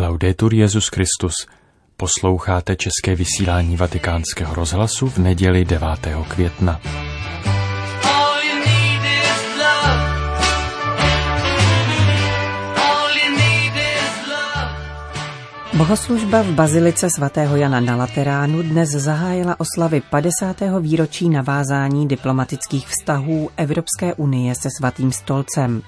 Laudetur Jezus Christus. Posloucháte české vysílání Vatikánského rozhlasu v neděli 9. května. Bohoslužba v Bazilice svatého Jana na Lateránu dnes zahájila oslavy 50. výročí navázání diplomatických vztahů Evropské unie se svatým stolcem.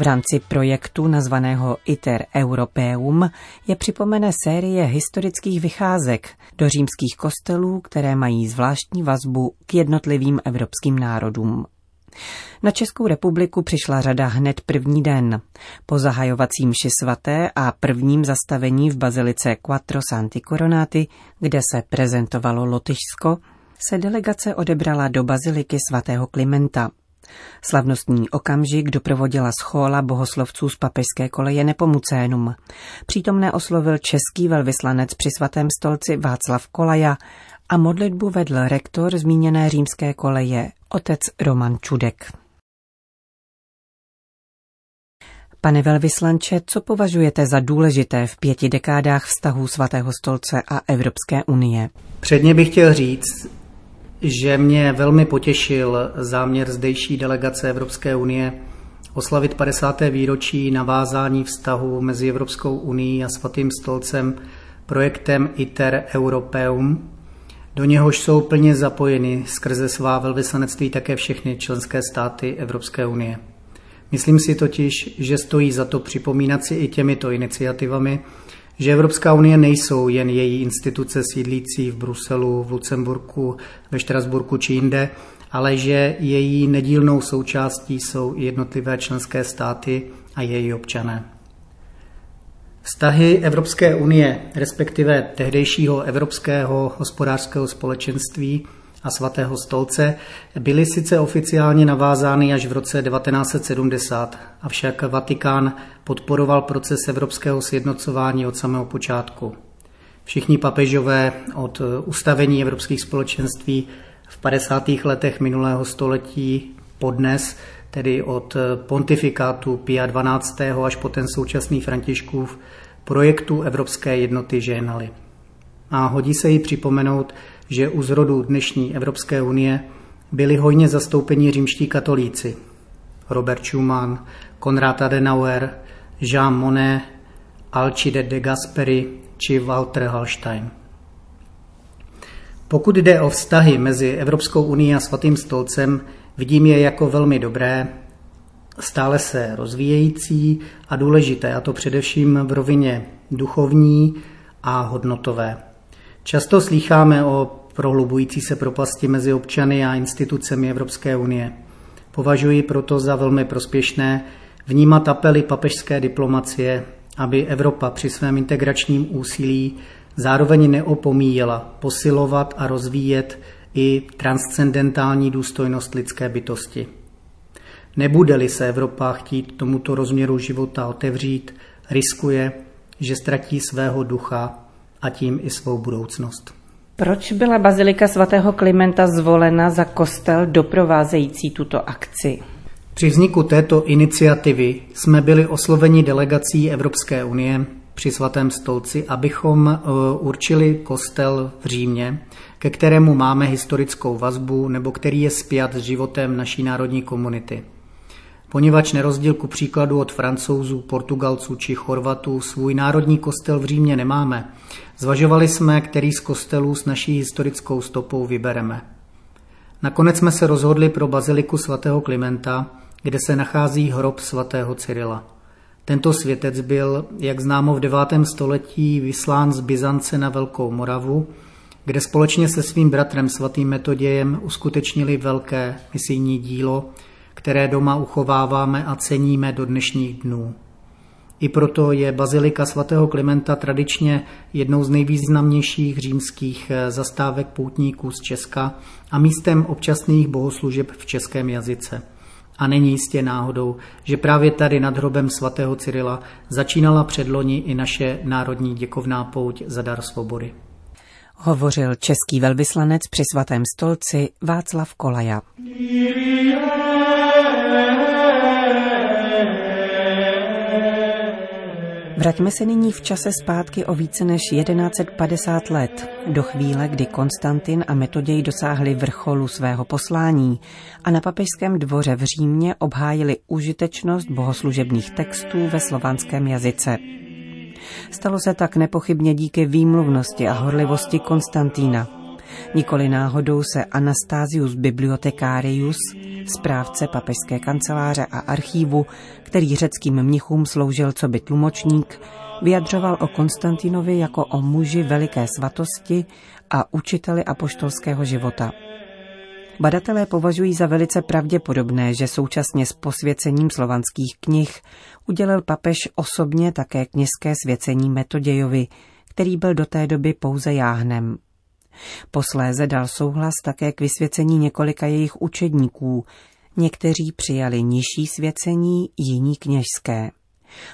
V rámci projektu nazvaného ITER Europeum je připomene série historických vycházek do římských kostelů, které mají zvláštní vazbu k jednotlivým evropským národům. Na Českou republiku přišla řada hned první den. Po zahajovací mši svaté a prvním zastavení v bazilice Quattro Santi Coronati, kde se prezentovalo Lotyšsko, se delegace odebrala do baziliky svatého Klimenta. Slavnostní okamžik doprovodila schola bohoslovců z papežské koleje Nepomucénum. Přítomné oslovil český velvyslanec při svatém stolci Václav Kolaja a modlitbu vedl rektor zmíněné římské koleje, otec Roman Čudek. Pane velvyslanče, co považujete za důležité v pěti dekádách vztahů svatého stolce a Evropské unie? Předně bych chtěl říct, že mě velmi potěšil záměr zdejší delegace Evropské unie oslavit 50. výročí navázání vztahu mezi Evropskou unii a Svatým stolcem projektem ITER Europeum. Do něhož jsou plně zapojeny skrze svá velvyslanectví také všechny členské státy Evropské unie. Myslím si totiž, že stojí za to připomínat si i těmito iniciativami, že Evropská unie nejsou jen její instituce sídlící v Bruselu, v Lucemburku, ve Štrasburku či jinde, ale že její nedílnou součástí jsou i jednotlivé členské státy a její občané. Vztahy Evropské unie, respektive tehdejšího Evropského hospodářského společenství, a svatého stolce byly sice oficiálně navázány až v roce 1970, avšak Vatikán podporoval proces evropského sjednocování od samého počátku. Všichni papežové od ustavení evropských společenství v 50. letech minulého století podnes, tedy od pontifikátu Pia 12. až po ten současný Františkův, projektu Evropské jednoty žehnali. A hodí se jí připomenout, že u zrodu dnešní Evropské unie byli hojně zastoupeni římští katolíci. Robert Schumann, Konrad Adenauer, Jean Monnet, Alcide de Gasperi či Walter Hallstein. Pokud jde o vztahy mezi Evropskou unii a Svatým stolcem, vidím je jako velmi dobré, stále se rozvíjející a důležité, a to především v rovině duchovní a hodnotové. Často slýcháme o prohlubující se propasti mezi občany a institucemi Evropské unie. Považuji proto za velmi prospěšné vnímat apely papežské diplomacie, aby Evropa při svém integračním úsilí zároveň neopomíjela posilovat a rozvíjet i transcendentální důstojnost lidské bytosti. Nebude-li se Evropa chtít tomuto rozměru života otevřít, riskuje, že ztratí svého ducha a tím i svou budoucnost. Proč byla Bazilika svatého Klimenta zvolena za kostel doprovázející tuto akci? Při vzniku této iniciativy jsme byli osloveni delegací Evropské unie při svatém stolci, abychom e, určili kostel v Římě, ke kterému máme historickou vazbu nebo který je spjat s životem naší národní komunity. Poněvadž nerozdíl ku příkladu od francouzů, portugalců či chorvatů svůj národní kostel v Římě nemáme, Zvažovali jsme, který z kostelů s naší historickou stopou vybereme. Nakonec jsme se rozhodli pro baziliku svatého Klimenta, kde se nachází hrob svatého Cyrila. Tento světec byl, jak známo, v 9. století vyslán z Byzance na Velkou Moravu, kde společně se svým bratrem svatým Metodějem uskutečnili velké misijní dílo, které doma uchováváme a ceníme do dnešních dnů. I proto je bazilika svatého Klimenta tradičně jednou z nejvýznamnějších římských eh, zastávek poutníků z Česka a místem občasných bohoslužeb v českém jazyce. A není jistě náhodou, že právě tady nad hrobem svatého Cyrila začínala předloni i naše národní děkovná pouť za dar svobody. Hovořil český velvyslanec při svatém stolci Václav Kolaja. Vraťme se nyní v čase zpátky o více než 1150 let, do chvíle, kdy Konstantin a Metoděj dosáhli vrcholu svého poslání a na papežském dvoře v Římě obhájili užitečnost bohoslužebných textů ve slovanském jazyce. Stalo se tak nepochybně díky výmluvnosti a horlivosti Konstantína. Nikoli náhodou se Anastázius Bibliothecarius, správce papežské kanceláře a archívu, který řeckým mnichům sloužil co by tlumočník, vyjadřoval o Konstantinovi jako o muži veliké svatosti a učiteli apoštolského života. Badatelé považují za velice pravděpodobné, že současně s posvěcením slovanských knih udělil papež osobně také kněžské svěcení Metodějovi, který byl do té doby pouze jáhnem. Posléze dal souhlas také k vysvěcení několika jejich učedníků. Někteří přijali nižší svěcení, jiní kněžské.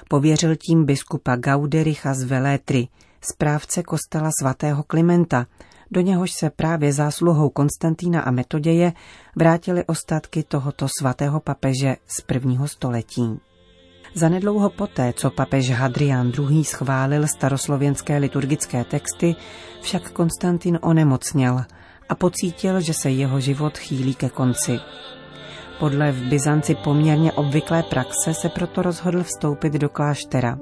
Pověřil tím biskupa Gaudericha z Velétry, správce kostela svatého Klimenta, do něhož se právě zásluhou Konstantína a Metoděje vrátily ostatky tohoto svatého papeže z prvního století. Zanedlouho poté, co papež Hadrián II. schválil staroslověnské liturgické texty, však Konstantin onemocněl a pocítil, že se jeho život chýlí ke konci. Podle v Byzanci poměrně obvyklé praxe se proto rozhodl vstoupit do kláštera.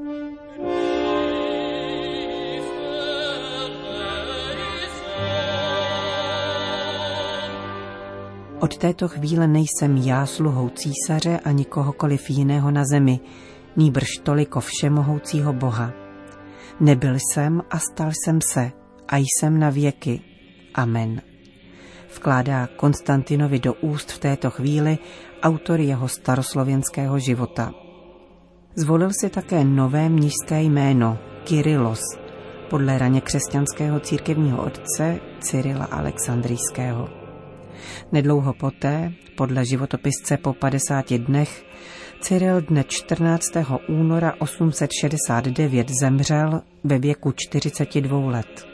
Od této chvíle nejsem já sluhou císaře ani kohokoliv jiného na zemi, nýbrž toliko všemohoucího Boha. Nebyl jsem a stal jsem se a jsem na věky. Amen. Vkládá Konstantinovi do úst v této chvíli autor jeho staroslověnského života. Zvolil si také nové mnižské jméno Kyrilos, podle raně křesťanského církevního otce Cyrila Alexandrijského. Nedlouho poté, podle životopisce po 50 dnech, Cyril dne 14. února 869 zemřel ve věku 42 let.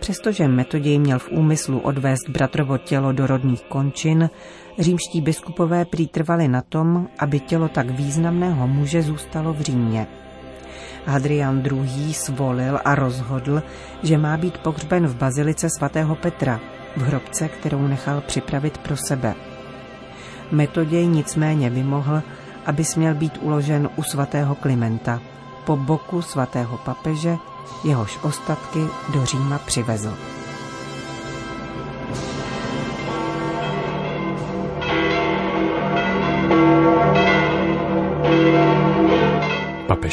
Přestože Metoděj měl v úmyslu odvést bratrovo tělo do rodných končin, římští biskupové přitrvali na tom, aby tělo tak významného muže zůstalo v Římě. Hadrian II. svolil a rozhodl, že má být pohřben v bazilice svatého Petra, v hrobce, kterou nechal připravit pro sebe. Metoděj nicméně vymohl, aby směl být uložen u svatého Klimenta, po boku svatého papeže, jehož ostatky do Říma přivezl.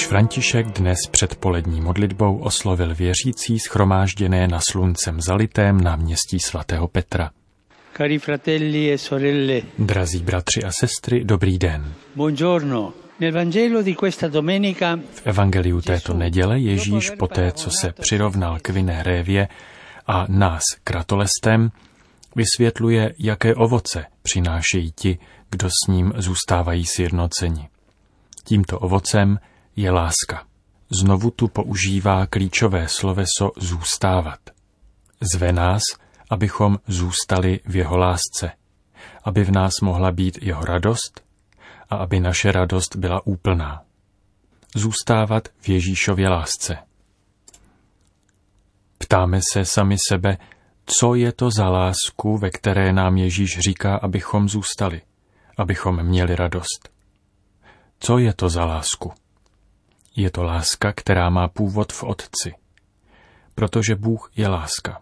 František dnes před polední modlitbou oslovil věřící schromážděné na sluncem zalitém náměstí svatého Petra. Cari fratelli e sorelle. Drazí bratři a sestry, dobrý den. Buongiorno. V evangeliu této neděle Ježíš poté, co se přirovnal k vinné révě a nás kratolestem, vysvětluje, jaké ovoce přinášejí ti, kdo s ním zůstávají sjednoceni. Tímto ovocem je láska. Znovu tu používá klíčové sloveso zůstávat. Zve nás, abychom zůstali v jeho lásce, aby v nás mohla být jeho radost a aby naše radost byla úplná. Zůstávat v Ježíšově lásce. Ptáme se sami sebe, co je to za lásku, ve které nám Ježíš říká, abychom zůstali, abychom měli radost. Co je to za lásku? Je to láska, která má původ v Otci, protože Bůh je láska.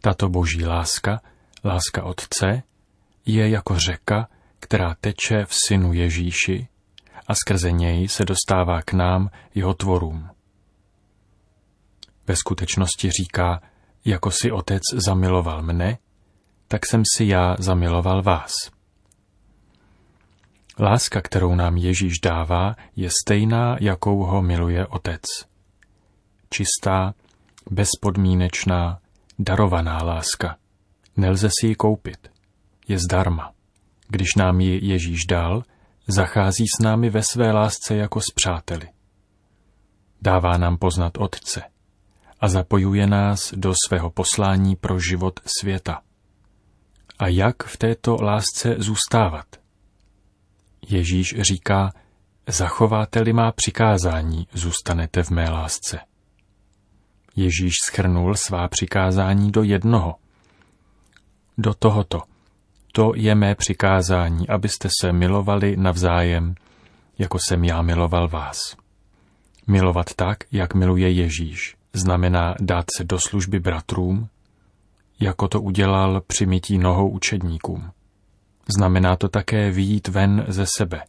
Tato boží láska, láska Otce, je jako řeka, která teče v synu Ježíši a skrze něj se dostává k nám, jeho tvorům. Ve skutečnosti říká, jako si otec zamiloval mne, tak jsem si já zamiloval vás. Láska, kterou nám Ježíš dává, je stejná, jakou ho miluje Otec. Čistá, bezpodmínečná, darovaná láska. Nelze si ji koupit. Je zdarma. Když nám ji Ježíš dal, zachází s námi ve své lásce jako s přáteli. Dává nám poznat Otce a zapojuje nás do svého poslání pro život světa. A jak v této lásce zůstávat? Ježíš říká, zachováte-li má přikázání, zůstanete v mé lásce. Ježíš schrnul svá přikázání do jednoho. Do tohoto. To je mé přikázání, abyste se milovali navzájem, jako jsem já miloval vás. Milovat tak, jak miluje Ježíš, znamená dát se do služby bratrům, jako to udělal při mytí nohou učedníkům. Znamená to také výjít ven ze sebe,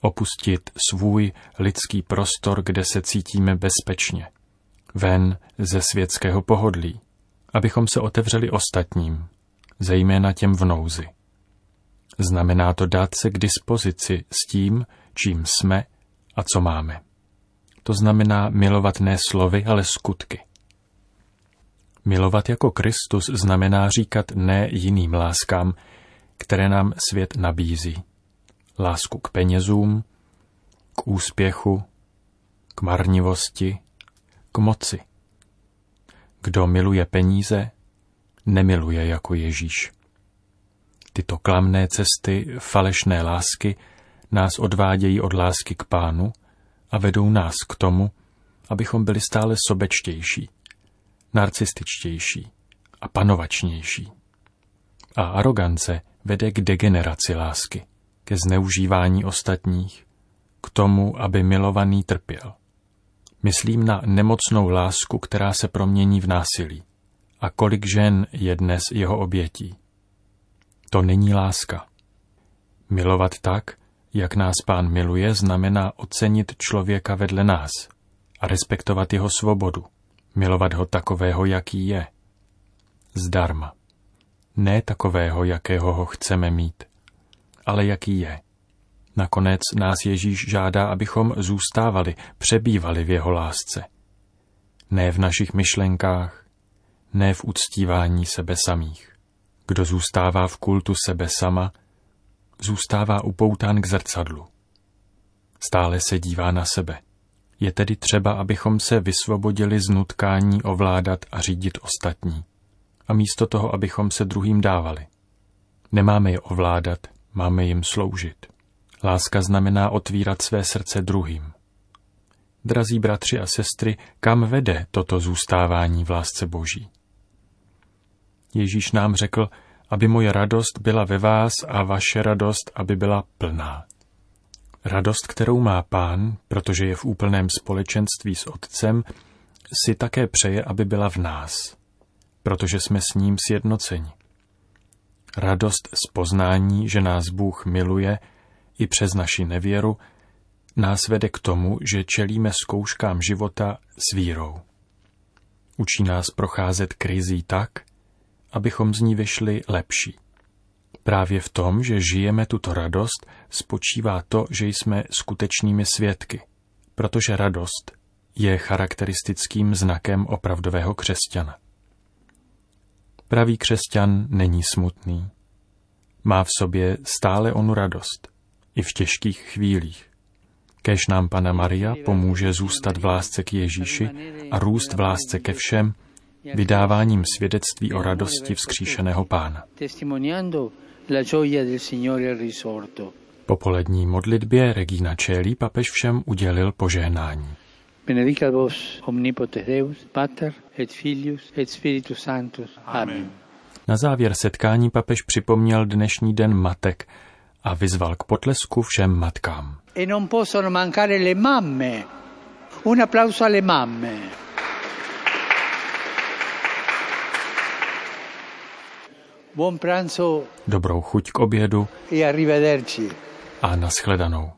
opustit svůj lidský prostor, kde se cítíme bezpečně, ven ze světského pohodlí, abychom se otevřeli ostatním, zejména těm v nouzi. Znamená to dát se k dispozici s tím, čím jsme a co máme. To znamená milovat ne slovy, ale skutky. Milovat jako Kristus znamená říkat ne jiným láskám, které nám svět nabízí. Lásku k penězům, k úspěchu, k marnivosti, k moci. Kdo miluje peníze, nemiluje jako Ježíš. Tyto klamné cesty falešné lásky nás odvádějí od lásky k pánu a vedou nás k tomu, abychom byli stále sobečtější, narcističtější a panovačnější. A arogance vede k degeneraci lásky, ke zneužívání ostatních, k tomu, aby milovaný trpěl. Myslím na nemocnou lásku, která se promění v násilí. A kolik žen je dnes jeho obětí. To není láska. Milovat tak, jak nás pán miluje, znamená ocenit člověka vedle nás a respektovat jeho svobodu, milovat ho takového, jaký je. Zdarma. Ne takového, jakého ho chceme mít, ale jaký je. Nakonec nás Ježíš žádá, abychom zůstávali, přebývali v jeho lásce. Ne v našich myšlenkách, ne v uctívání sebe samých. Kdo zůstává v kultu sebe sama, zůstává upoután k zrcadlu. Stále se dívá na sebe. Je tedy třeba, abychom se vysvobodili z nutkání ovládat a řídit ostatní. A místo toho, abychom se druhým dávali. Nemáme je ovládat, máme jim sloužit. Láska znamená otvírat své srdce druhým. Drazí bratři a sestry, kam vede toto zůstávání v lásce Boží? Ježíš nám řekl, aby moje radost byla ve vás a vaše radost, aby byla plná. Radost, kterou má pán, protože je v úplném společenství s Otcem, si také přeje, aby byla v nás, protože jsme s ním sjednoceni. Radost z poznání, že nás Bůh miluje i přes naši nevěru, nás vede k tomu, že čelíme zkouškám života s vírou. Učí nás procházet krizí tak, abychom z ní vyšli lepší. Právě v tom, že žijeme tuto radost, spočívá to, že jsme skutečnými svědky, protože radost je charakteristickým znakem opravdového křesťana. Pravý křesťan není smutný. Má v sobě stále onu radost, i v těžkých chvílích. Kež nám Pana Maria pomůže zůstat v lásce k Ježíši a růst v lásce ke všem, vydáváním svědectví o radosti vzkříšeného pána. Po polední modlitbě Regina Čelí papež všem udělil požehnání. Benedicat vos omnipotens Deus, Pater et Filius et Spiritus Sanctus. Amen. Na závěr setkání papež připomněl dnešní den matek a vyzval k potlesku všem matkám. E non possono mancare le mamme. Un applauso alle mamme. Buon pranzo. Dobrou chuť k obědu. E arrivederci. A nashledanou.